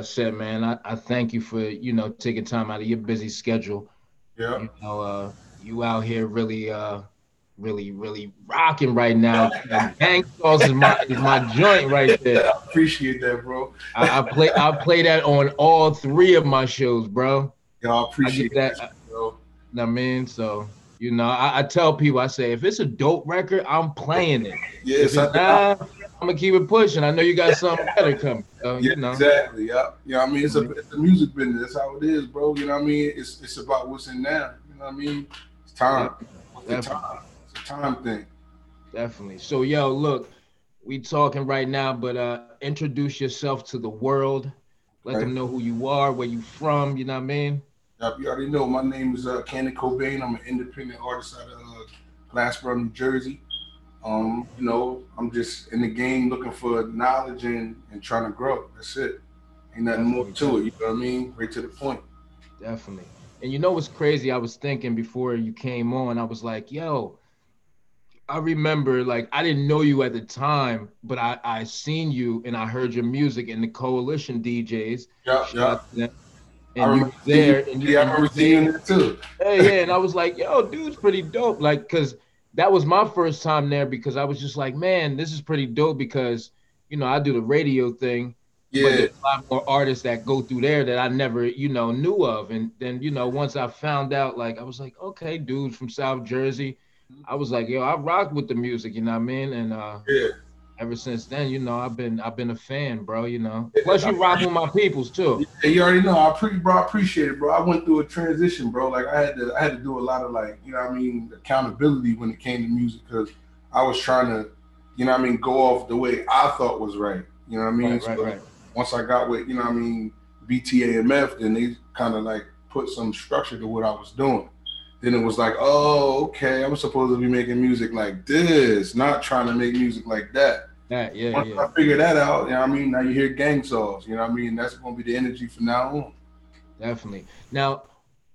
I said, man, I, I thank you for you know taking time out of your busy schedule. Yeah. You know, uh, you out here really, uh, really, really rocking right now. Sauce is my is my joint right there. I appreciate that, bro. I, I play I play that on all three of my shows, bro. Yeah, I appreciate I that, that, bro. I mean, so you know, I, I, tell people, I say, if it's a dope record, I'm playing it. Yes, if not, I'm gonna keep it pushing. I know you got something better coming. So, yeah, you know. exactly. Yeah, yeah. I mean, it's a it's a music business. That's how it is, bro. You know what I mean? It's it's about what's in now. You know what I mean? It's time. Yeah, it's time. It's a time thing. Definitely. So, yo, look, we talking right now, but uh introduce yourself to the world. Let them know who you are, where you from. You know what I mean? Yep, you already know. My name is uh, Cannon Cobain. I'm an independent artist out of uh, Glassboro, New Jersey. Um, you know, I'm just in the game looking for knowledge and, and trying to grow. That's it. Ain't nothing Definitely. more to it. You know what I mean? Right to the point. Definitely. And you know what's crazy? I was thinking before you came on, I was like, yo, I remember like I didn't know you at the time, but I I seen you and I heard your music in the coalition DJs. Yeah, yeah. And you there, and you, yeah, I remember seeing that too. Yeah, yeah, and I was like, yo, dude's pretty dope. Like, cause that was my first time there because I was just like, man, this is pretty dope because you know I do the radio thing. Yeah. But there's a lot more artists that go through there that I never, you know, knew of. And then, you know, once I found out, like, I was like, okay, dudes from South Jersey. I was like, yo, I rock with the music, you know what I mean? And uh yeah. Ever since then, you know, I've been I've been a fan, bro. You know. Plus you rock with my peoples too. Yeah, you already know. I pretty bro, I appreciate it, bro. I went through a transition, bro. Like I had to I had to do a lot of like, you know I mean, accountability when it came to music because I was trying to, you know I mean, go off the way I thought was right. You know what I mean? Right, right, so right. Once I got with, you know I mean, BTAMF, then they kind of like put some structure to what I was doing then it was like, oh, okay, I'm supposed to be making music like this, not trying to make music like that. That, yeah, Once yeah. I figure that out, you know what I mean? Now you hear gang songs, you know what I mean? That's gonna be the energy from now on. Definitely. Now,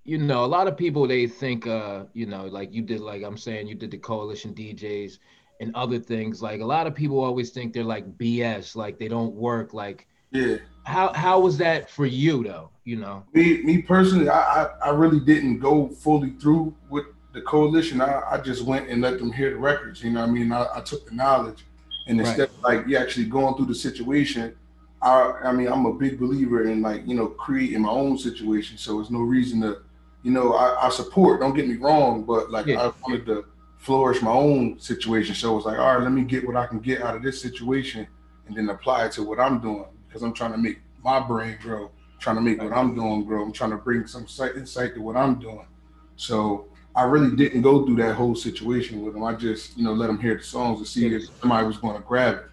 you know, a lot of people they think uh, you know, like you did like I'm saying you did the coalition DJs and other things. Like a lot of people always think they're like BS, like they don't work, like yeah. How how was that for you though? You know, me me personally, I I, I really didn't go fully through with the coalition. I, I just went and let them hear the records. You know, I mean, I, I took the knowledge, and instead right. of like you actually going through the situation, I I mean, I'm a big believer in like you know creating my own situation. So there's no reason to, you know, I, I support. Don't get me wrong, but like yeah. I wanted to flourish my own situation. So it's like, all right, let me get what I can get out of this situation, and then apply it to what I'm doing because I'm trying to make my brain grow, trying to make what I'm doing grow. I'm trying to bring some insight to what I'm doing. So I really didn't go through that whole situation with them. I just, you know, let them hear the songs to see if somebody was going to grab it.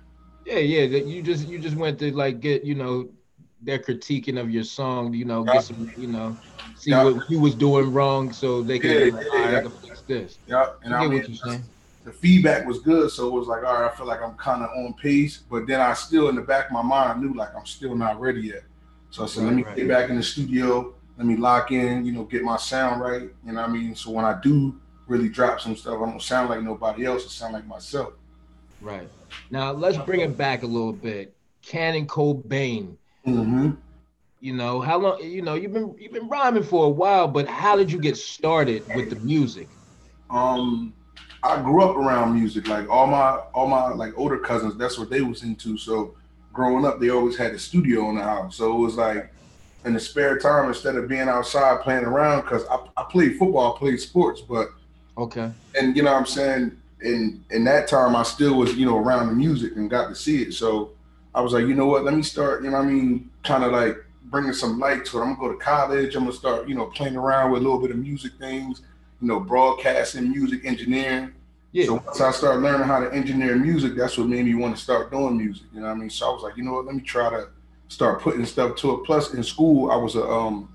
Yeah, yeah. That You just you just went to like get, you know, their critiquing of your song, you know, yeah. get some, you know, see yeah. what you was doing wrong so they can yeah, like, right, I can fix this. Yeah, and I, I mean, what you're saying the feedback was good. So it was like, all right, I feel like I'm kind of on pace. But then I still, in the back of my mind, I knew like I'm still not ready yet. So I said, right, let me right. get back in the studio. Let me lock in, you know, get my sound right. You know what I mean? So when I do really drop some stuff, I don't sound like nobody else. I sound like myself. Right. Now let's bring it back a little bit. Cannon Cobain. Mm-hmm. You know, how long you know, you've been you've been rhyming for a while, but how did you get started with the music? Um I grew up around music. Like all my all my like older cousins, that's what they was into. So growing up, they always had a studio in the house. So it was like in the spare time, instead of being outside playing around, because I, I played football, I played sports, but okay. And you know what I'm saying? In in that time I still was, you know, around the music and got to see it. So I was like, you know what, let me start, you know what I mean, kind of like bringing some light to it. I'm gonna go to college, I'm gonna start, you know, playing around with a little bit of music things you know, broadcasting, music engineering. Yeah. So once I started learning how to engineer music, that's what made me want to start doing music. You know what I mean? So I was like, you know what, let me try to start putting stuff to it. Plus in school, I was a um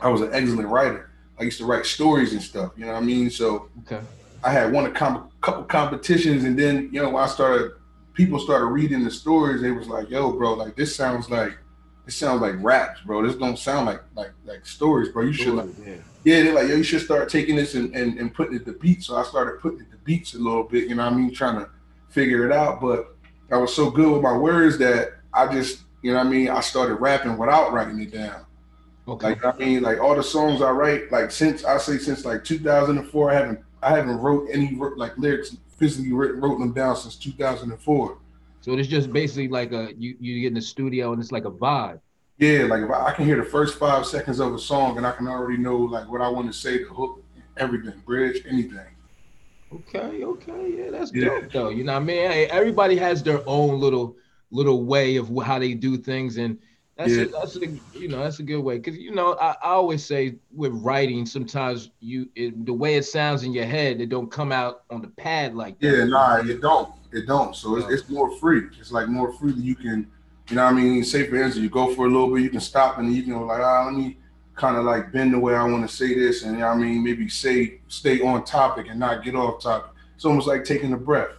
I was an excellent writer. I used to write stories and stuff, you know what I mean? So okay. I had won a com- couple competitions and then, you know, when I started people started reading the stories, they was like, yo, bro, like this sounds like it sounds like raps, bro. This don't sound like like like stories, bro. You should like yeah. yeah, they're like, yo, you should start taking this and, and, and putting it to beats. So I started putting it to beats a little bit, you know what I mean, trying to figure it out. But I was so good with my words that I just you know what I mean, I started rapping without writing it down. Okay. Like I mean, like all the songs I write, like since I say since like 2004, I haven't I haven't wrote any like lyrics physically written, wrote them down since 2004. So it's just basically like a you you get in the studio and it's like a vibe. Yeah, like if I, I, can hear the first five seconds of a song and I can already know like what I want to say, the hook, everything, bridge, anything. Okay, okay, yeah, that's yeah. dope though. You know what I mean? Hey, everybody has their own little little way of how they do things, and that's yeah. a, that's a, you know that's a good way because you know I, I, always say with writing sometimes you it, the way it sounds in your head it don't come out on the pad like that. Yeah, nah, it don't, it don't. So it's, it's more free. It's like more free that you can, you know what I mean. Say for instance, you go for a little bit, you can stop and you can like ah let me kind of like bend the way I want to say this, and you know I mean maybe say stay on topic and not get off topic. It's almost like taking a breath.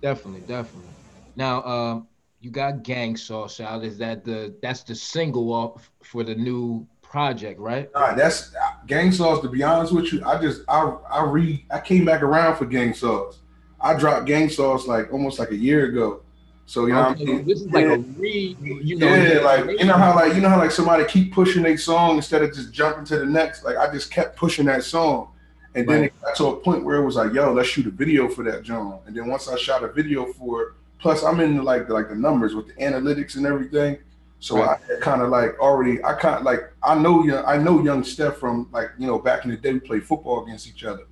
Definitely, definitely. Now, uh, you got Gang Sauce out. Is that the that's the single off for the new project, right? Nah, that's Gang Sauce. To be honest with you, I just I I read I came back around for Gang Sauce. I dropped Gang Sauce like almost like a year ago. So you know, okay, mean? this is like yeah. a re, you know, yeah, like you know how like you know how like somebody keep pushing a song instead of just jumping to the next. Like I just kept pushing that song, and then it got to a point where it was like, yo, let's shoot a video for that John. And then once I shot a video for it, Plus, I'm in like the, like the numbers with the analytics and everything. So right. I kind of like already, I kind of like I know young, I know young Steph from like you know back in the day we played football against each other.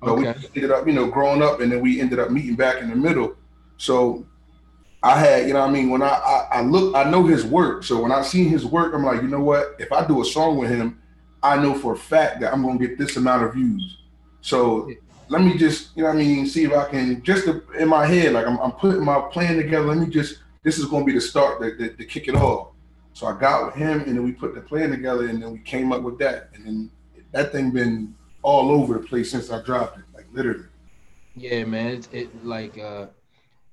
But okay. we ended up you know growing up and then we ended up meeting back in the middle. So I had you know I mean when I, I I look I know his work. So when I seen his work, I'm like you know what if I do a song with him, I know for a fact that I'm gonna get this amount of views. So let me just, you know I mean, see if I can just in my head, like I'm, I'm, putting my plan together. Let me just, this is going to be the start to, to, to, kick it off. So I got with him and then we put the plan together and then we came up with that. And then that thing been all over the place since I dropped it, like literally. Yeah, man. It's it like, uh,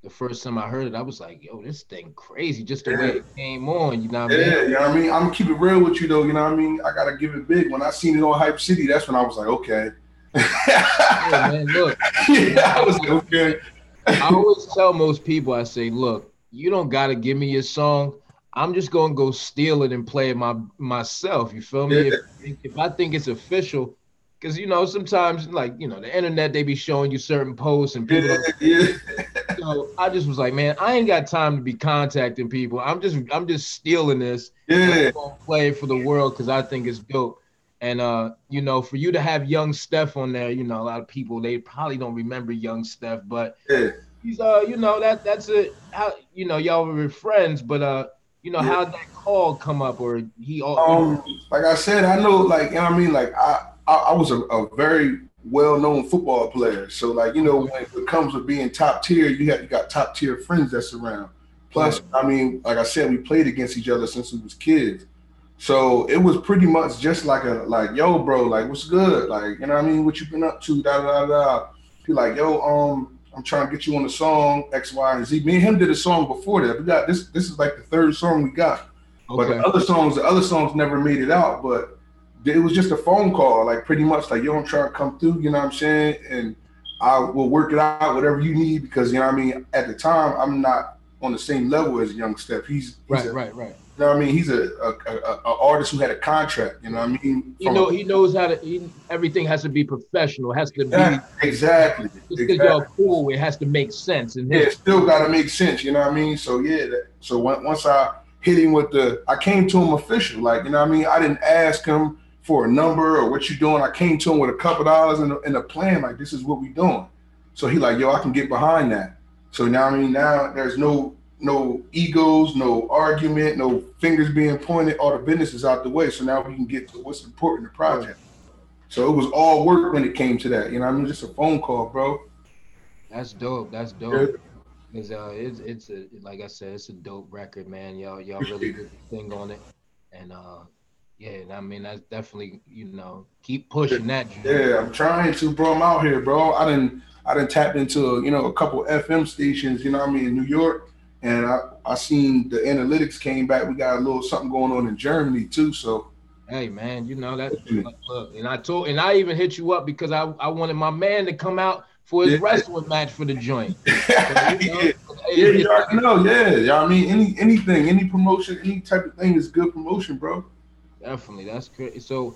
the first time I heard it, I was like, yo, this thing crazy, just the yeah. way it came on, you know what I mean? Yeah, you know what I mean? I'm gonna keep it real with you though, you know what I mean? I gotta give it big. When I seen it on Hype City, that's when I was like, okay, yeah, man, look. Yeah, I was okay. I always tell most people, I say, look, you don't gotta give me your song. I'm just gonna go steal it and play it my myself. You feel me? Yeah. If, if I think it's official, because you know sometimes like you know the internet they be showing you certain posts and people. Yeah, yeah. So I just was like, man, I ain't got time to be contacting people. I'm just I'm just stealing this. Yeah. play for the world because I think it's dope. And uh, you know, for you to have young Steph on there, you know, a lot of people they probably don't remember young Steph, but yeah. he's uh, you know, that that's a how you know, y'all were friends, but uh, you know, yeah. how that call come up or he all um like I said, I know like you know what I mean, like I I, I was a, a very well-known football player. So like, you know, when it comes to being top tier, you have you got top tier friends that's around. Plus, I mean, like I said, we played against each other since we was kids. So it was pretty much just like a like, yo, bro, like what's good? Like, you know what I mean? What you been up to? Da da da. He like, yo, um, I'm trying to get you on the song X, Y, and Z. Me and him did a song before that. We got this. This is like the third song we got. Okay. But the other songs, the other songs never made it out. But it was just a phone call, like pretty much like, yo, I'm trying to come through. You know what I'm saying? And I will work it out, whatever you need, because you know what I mean. At the time, I'm not on the same level as Young Steph. He's, he's right, a, right, right you know what I mean? He's a, a, a, a, artist who had a contract. You know what I mean? He know he knows how to. He, everything has to be professional. It has to be exactly. Just because exactly. y'all cool, it has to make sense. And yeah, it still got to make sense. You know what I mean? So yeah. That, so once I hit him with the, I came to him official. Like you know what I mean? I didn't ask him for a number or what you doing. I came to him with a couple dollars and a, and a plan. Like this is what we doing. So he like, yo, I can get behind that. So now I mean, now there's no no egos, no argument, no fingers being pointed. All the business is out the way. So now we can get to what's important, the project. So it was all work when it came to that. You know, I mean, just a phone call, bro. That's dope. That's dope. It's, uh, it's it's a like I said, it's a dope record, man. Y'all y'all really did the thing on it, and uh, yeah, I mean that's definitely you know keep pushing that. Yeah, I'm trying to, bro. I'm out here, bro. I didn't I didn't tap into you know a couple FM stations. You know, I mean in New York and I, I seen the analytics came back. We got a little something going on in Germany too. So hey man, you know that look, and I told and I even hit you up because I, I wanted my man to come out for his yeah. wrestling match for the joint. So, you know, yeah, yeah you already know. Yeah, yeah. I mean, any anything, any promotion, any type of thing is good promotion, bro. Definitely, that's great. So,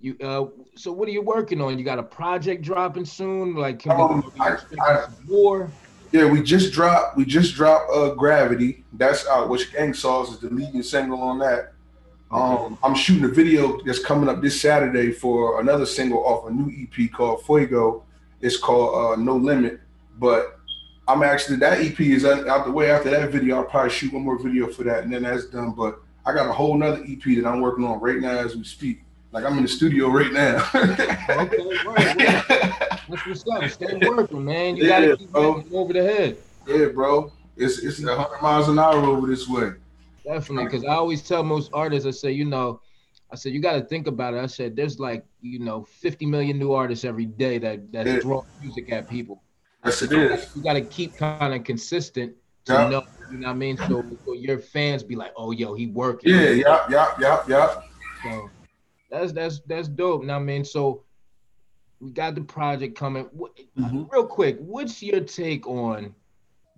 you uh, so what are you working on? You got a project dropping soon? Like, can um, we, I, I, more? Yeah, we just dropped. We just dropped uh, Gravity. That's out. Which Gang Sauce is the leading single on that. Um, I'm shooting a video that's coming up this Saturday for another single off a new EP called Fuego. It's called uh, No Limit. But I'm actually that EP is out the way. After that video, I'll probably shoot one more video for that, and then that's done. But I got a whole nother EP that I'm working on right now as we speak. Like I'm in the studio right now. okay, That's what's up. Stay working, man. You yeah, gotta keep over the head. Yeah, bro. It's it's 100 miles an hour over this way. Definitely, because I always tell most artists, I say, you know, I said you got to think about it. I said there's like you know 50 million new artists every day that that yeah. throw music at people. Yes, it is. You got to keep kind of consistent to yeah. know. You know what I mean? So, so, your fans be like, oh, yo, he working. Yeah, yeah, yeah, yeah, yeah. So that's that's that's dope. Now, I mean, so we got the project coming. Mm-hmm. Real quick, what's your take on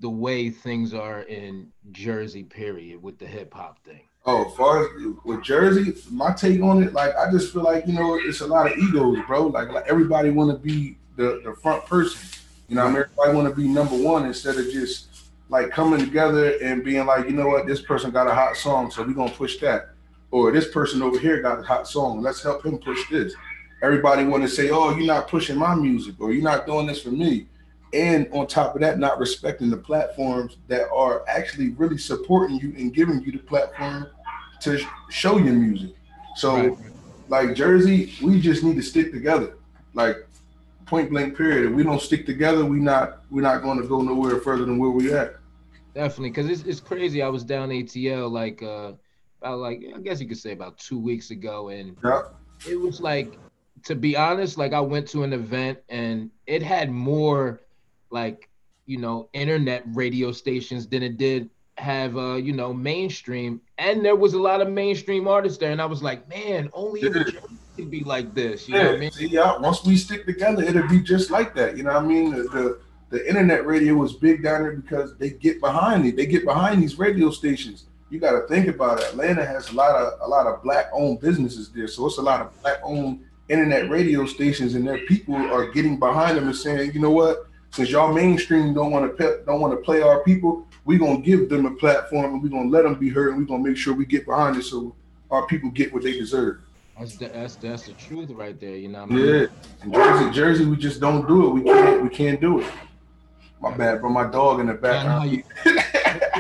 the way things are in Jersey, period, with the hip hop thing? Oh, as far as with Jersey, my take on it, like I just feel like you know it's a lot of egos, bro. Like, like everybody want to be the the front person. You know, I mean, everybody want to be number one instead of just like coming together and being like, you know what, this person got a hot song, so we're gonna push that. Or this person over here got a hot song, let's help him push this. Everybody want to say, oh, you're not pushing my music, or you're not doing this for me and on top of that, not respecting the platforms that are actually really supporting you and giving you the platform to show your music. So, right. like Jersey, we just need to stick together, like point blank. Period. If we don't stick together, we not we're not going to go nowhere further than where we at. Definitely, because it's it's crazy. I was down ATL like uh about like I guess you could say about two weeks ago, and it was like to be honest, like I went to an event and it had more like you know internet radio stations than it did have uh you know mainstream and there was a lot of mainstream artists there and i was like man only yeah. Can be like this you yeah. know what i mean? See, yeah once we stick together it'll be just like that you know what i mean? The, the, the internet radio was big down there because they get behind it. They get behind these radio stations. You got to think about it. Atlanta has a lot of a lot of black owned businesses there so it's a lot of black owned internet radio stations and their people are getting behind them and saying you know what? Since y'all mainstream don't want to pe- don't want to play our people, we gonna give them a platform and we gonna let them be heard and we gonna make sure we get behind it so our people get what they deserve. That's the, that's that's the truth right there. You know. What I mean? Yeah, in Jersey, Jersey, we just don't do it. We can't we can't do it. My bad, but my dog in the background. You,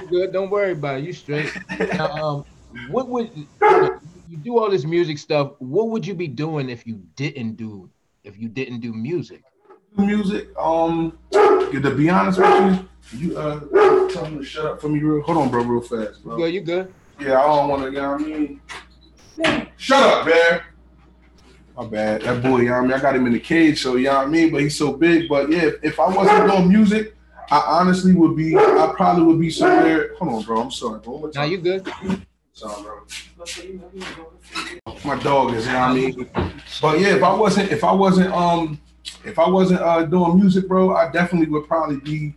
good. Don't worry about it. You straight. Now, um, what would you do all this music stuff? What would you be doing if you didn't do if you didn't do music? music. Um, to be honest with you, you uh tell him to shut up for me real. Hold on, bro, real fast, bro. You good? You good? Yeah, I don't want to. You know what I mean? Shut up, man. My bad. That boy, you know I mean? I got him in the cage, so you know what I mean? But he's so big. But yeah, if I wasn't doing music, I honestly would be, I probably would be somewhere. Hold on, bro. I'm sorry, bro. Now you good? Sorry, bro. My dog is, you know what I mean? But yeah, if I wasn't, if I wasn't, um, if I wasn't uh, doing music, bro, I definitely would probably be.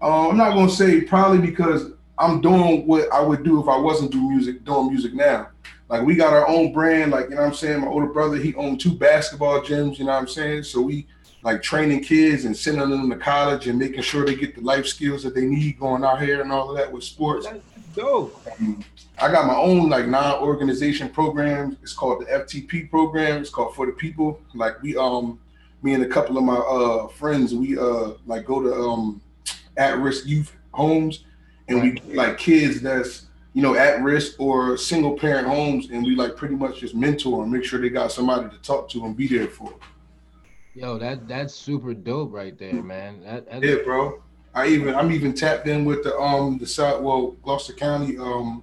Uh, I'm not gonna say probably because I'm doing what I would do if I wasn't doing music, doing music now. Like we got our own brand, like you know what I'm saying. My older brother, he owned two basketball gyms, you know what I'm saying. So we like training kids and sending them to college and making sure they get the life skills that they need going out here and all of that with sports. dope. Um, I got my own like non-organization program. It's called the FTP program. It's called For the People. Like we um me and a couple of my uh, friends, we uh, like go to um, at-risk youth homes, and we like kids that's you know at risk or single parent homes, and we like pretty much just mentor and make sure they got somebody to talk to and be there for. Yo, that that's super dope right there, man. That, yeah, bro. I even I'm even tapped in with the um the South well Gloucester County um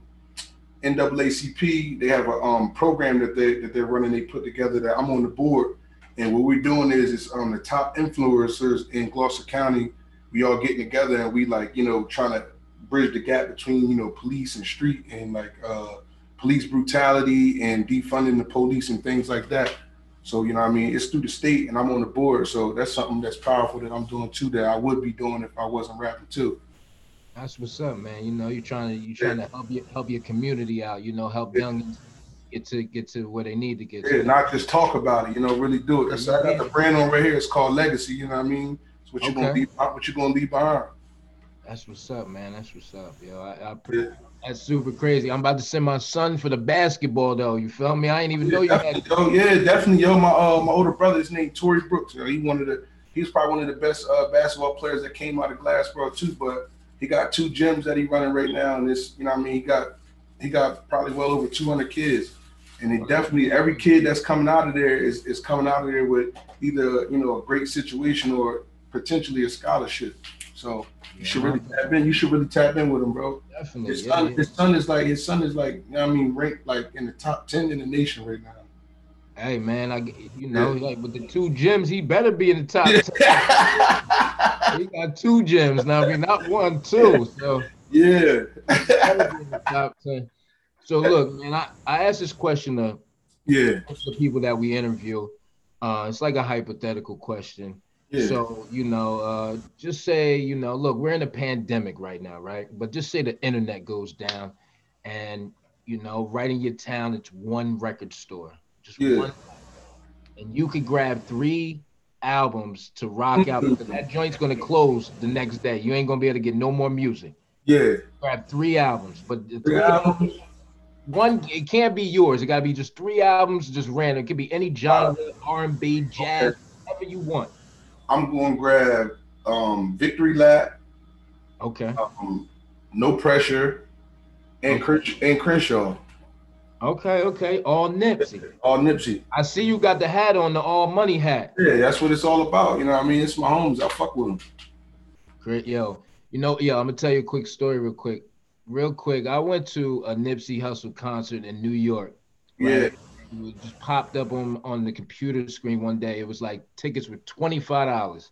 NAACP. They have a um program that they that they're running. They put together that I'm on the board and what we're doing is, it's on um, the top influencers in Gloucester County. We all getting together and we like, you know, trying to bridge the gap between, you know, police and street and like uh, police brutality and defunding the police and things like that. So you know, what I mean, it's through the state, and I'm on the board. So that's something that's powerful that I'm doing too. That I would be doing if I wasn't rapping too. That's what's up, man. You know, you're trying to you're trying yeah. to help your help your community out. You know, help yeah. young get to get to where they need to get. Yeah, to. not just talk about it. You know, really do it. That's yeah. I got the brand on right here. It's called Legacy. You know what I mean? It's what you're gonna leave. What you're gonna leave behind. That's what's up, man. That's what's up, yo. I, I yeah. That's super crazy. I'm about to send my son for the basketball though. You feel me? I ain't even know you had. Oh yeah, definitely, yo. My uh, my older brother is named Tory Brooks. Know, he one of the he's probably one of the best uh, basketball players that came out of Glassboro too. But he got two gyms that he running right now, and this, you know, I mean, he got he got probably well over 200 kids, and he definitely every kid that's coming out of there is is coming out of there with either you know a great situation or potentially a scholarship. So you should really tap in. You should really tap in with him, bro. Definitely. His son, yeah, his son is like his son is like you know I mean ranked like in the top ten in the nation right now. Hey man, I you know like with the two gems, he better be in the top. he got two gems now. I mean, not one, two. So yeah. top ten. So look, man, I, I asked this question to yeah the people that we interview. Uh, it's like a hypothetical question. Yeah. So, you know, uh, just say, you know, look, we're in a pandemic right now, right? But just say the internet goes down and, you know, right in your town, it's one record store, just yeah. one. And you could grab three albums to rock out because that joint's going to close the next day. You ain't going to be able to get no more music. Yeah. Grab three albums, but the three albums. One, it can't be yours. It got to be just three albums, just random. It could be any genre, R and B, jazz, okay. whatever you want. I'm going to grab um, Victory Lap. Okay. Um, no pressure, and okay. and Crenshaw. Okay, okay. All Nipsey. All Nipsey. I see you got the hat on, the all money hat. Yeah, that's what it's all about. You know what I mean? It's my homes. I fuck with them. Great, yo. You know, yo, I'm gonna tell you a quick story real quick. Real quick. I went to a Nipsey Hussle concert in New York. Right? Yeah it just popped up on on the computer screen one day. It was like tickets were twenty five dollars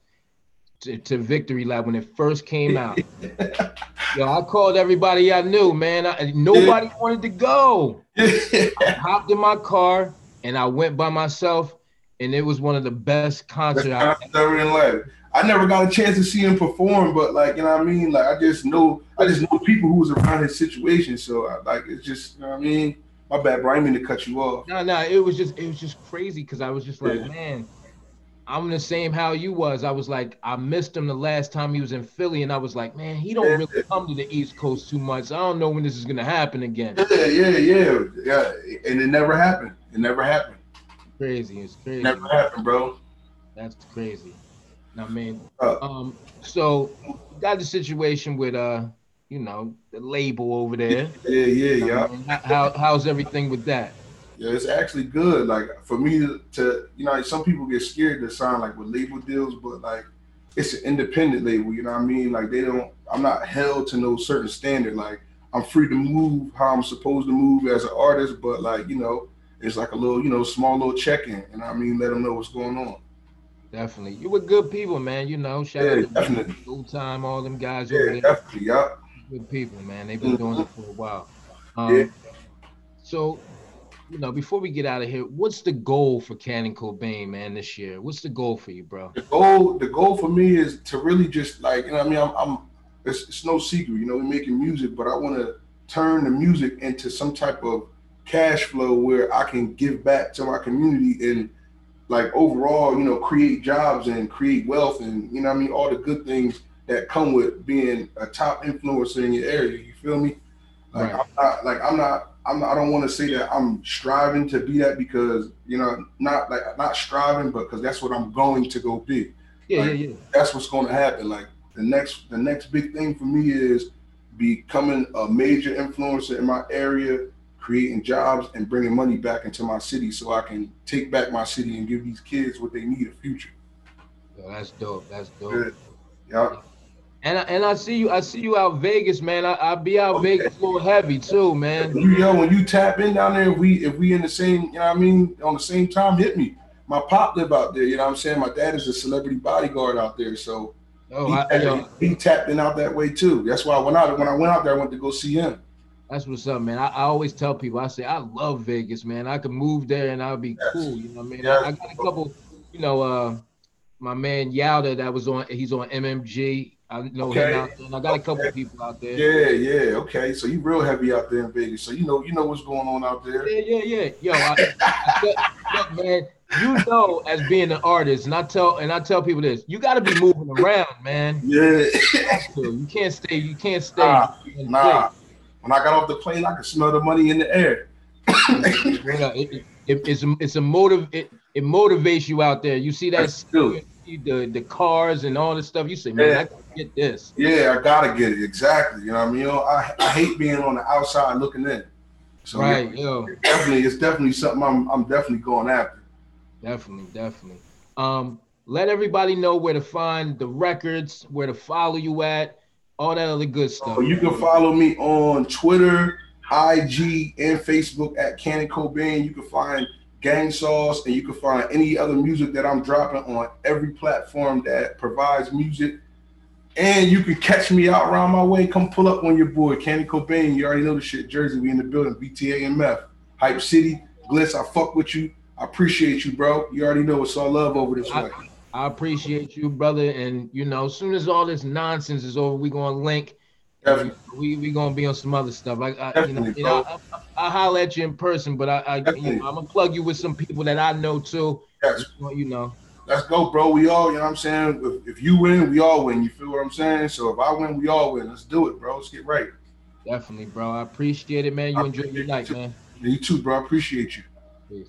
to, to Victory Lap when it first came out. Yo, I called everybody I knew, man. I, nobody wanted to go. I hopped in my car and I went by myself, and it was one of the best concerts I've ever in life. I never got a chance to see him perform, but like you know what I mean. Like I just know, I just know people who was around his situation. So I, like it's just you know what I mean. My bad, bro. I didn't mean to cut you off. No, no, it was just it was just crazy because I was just like, yeah. man, I'm the same how you was. I was like, I missed him the last time he was in Philly, and I was like, man, he don't really come to the East Coast too much. I don't know when this is gonna happen again. Yeah, yeah, yeah, yeah. And it never happened. It never happened. Crazy. It's crazy. Never happened, bro. That's crazy. I mean, uh, um, so got the situation with uh you know, the label over there. Yeah, yeah, yeah. Um, how how's everything with that? Yeah, it's actually good. Like for me to, you know, some people get scared to sign like with label deals, but like it's an independent label. You know what I mean? Like they don't. I'm not held to no certain standard. Like I'm free to move how I'm supposed to move as an artist, but like you know, it's like a little, you know, small little check-in. And I mean, let them know what's going on. Definitely, you were good people, man. You know, shout yeah, out to definitely. full time, all them guys yeah, over there. Definitely, yeah good people, man. They've been doing it for a while. Um, yeah. So, you know, before we get out of here, what's the goal for Cannon Cobain, man, this year? What's the goal for you, bro? The goal, the goal for me is to really just like, you know, I mean, I'm, I'm it's, it's no secret, you know, we're making music, but I want to turn the music into some type of cash flow where I can give back to my community and like overall, you know, create jobs and create wealth and you know, I mean, all the good things that come with being a top influencer in your area. You feel me? Like right. I'm not like I'm not I'm not, I don't want to say that I'm striving to be that because you know not like not striving, but because that's what I'm going to go be. Yeah, like, yeah, yeah. That's what's going to happen. Like the next the next big thing for me is becoming a major influencer in my area, creating jobs and bringing money back into my city so I can take back my city and give these kids what they need a future. Yo, that's dope. That's dope. Yeah. And I, and I see you I see you out Vegas, man. I I be out okay. Vegas a little heavy too, man. You know, when you tap in down there, if we if we in the same, you know what I mean, on the same time, hit me. My pop live out there, you know what I'm saying? My dad is a celebrity bodyguard out there, so oh, he, I, tapped, he, tapped in out that way too. That's why I went out when I went out there, I went to go see him. That's what's up, man. I, I, always tell people, I say I love Vegas, man. I could move there and I'll be yes. cool. You know what I mean? Yes. I, I, got a couple, you know, uh, my man Yowda that was on, he's on MMG. I know okay. him out there, and I got okay. a couple people out there. Yeah, yeah, okay. So you real heavy out there in Vegas. So you know, you know what's going on out there. Yeah, yeah, yeah. Yo, I, I, look, man, you know, as being an artist, and I tell and I tell people this, you got to be moving around, man. Yeah, you can't stay. You can't stay. Nah, nah. When I got off the plane, I could smell the money in the air. it, it, it, it's a, it's a motive. It, it motivates you out there. You see that the the cars and all this stuff. You say, man, yeah. I gotta get this. Yeah, I gotta get it exactly. You know, what I mean, you know, I, I hate being on the outside looking in. So right, yeah, yo, definitely, it's definitely something I'm I'm definitely going after. Definitely, definitely. Um, let everybody know where to find the records, where to follow you at, all that other good stuff. Oh, you can follow me on Twitter, IG, and Facebook at Cannon Cobain. You can find Gang Sauce, and you can find any other music that I'm dropping on every platform that provides music. And you can catch me out around my way. Come pull up on your boy, Cannon Cobain. You already know the shit. Jersey, we in the building. BTAMF, Hype City, Glitz. I fuck with you. I appreciate you, bro. You already know it's all love over this I, way. I appreciate you, brother. And you know, as soon as all this nonsense is over, we gonna link. Definitely. We we gonna be on some other stuff. I, I you know, you know I, I, I holler at you in person, but I, I you know, I'm gonna plug you with some people that I know too. Yes. You know. Let's go, bro. We all, you know what I'm saying? If, if you win, we all win. You feel what I'm saying? So if I win, we all win. Let's do it, bro. Let's get right. Definitely, bro. I appreciate it, man. You enjoy your night, man. You too, bro. I appreciate you. Peace.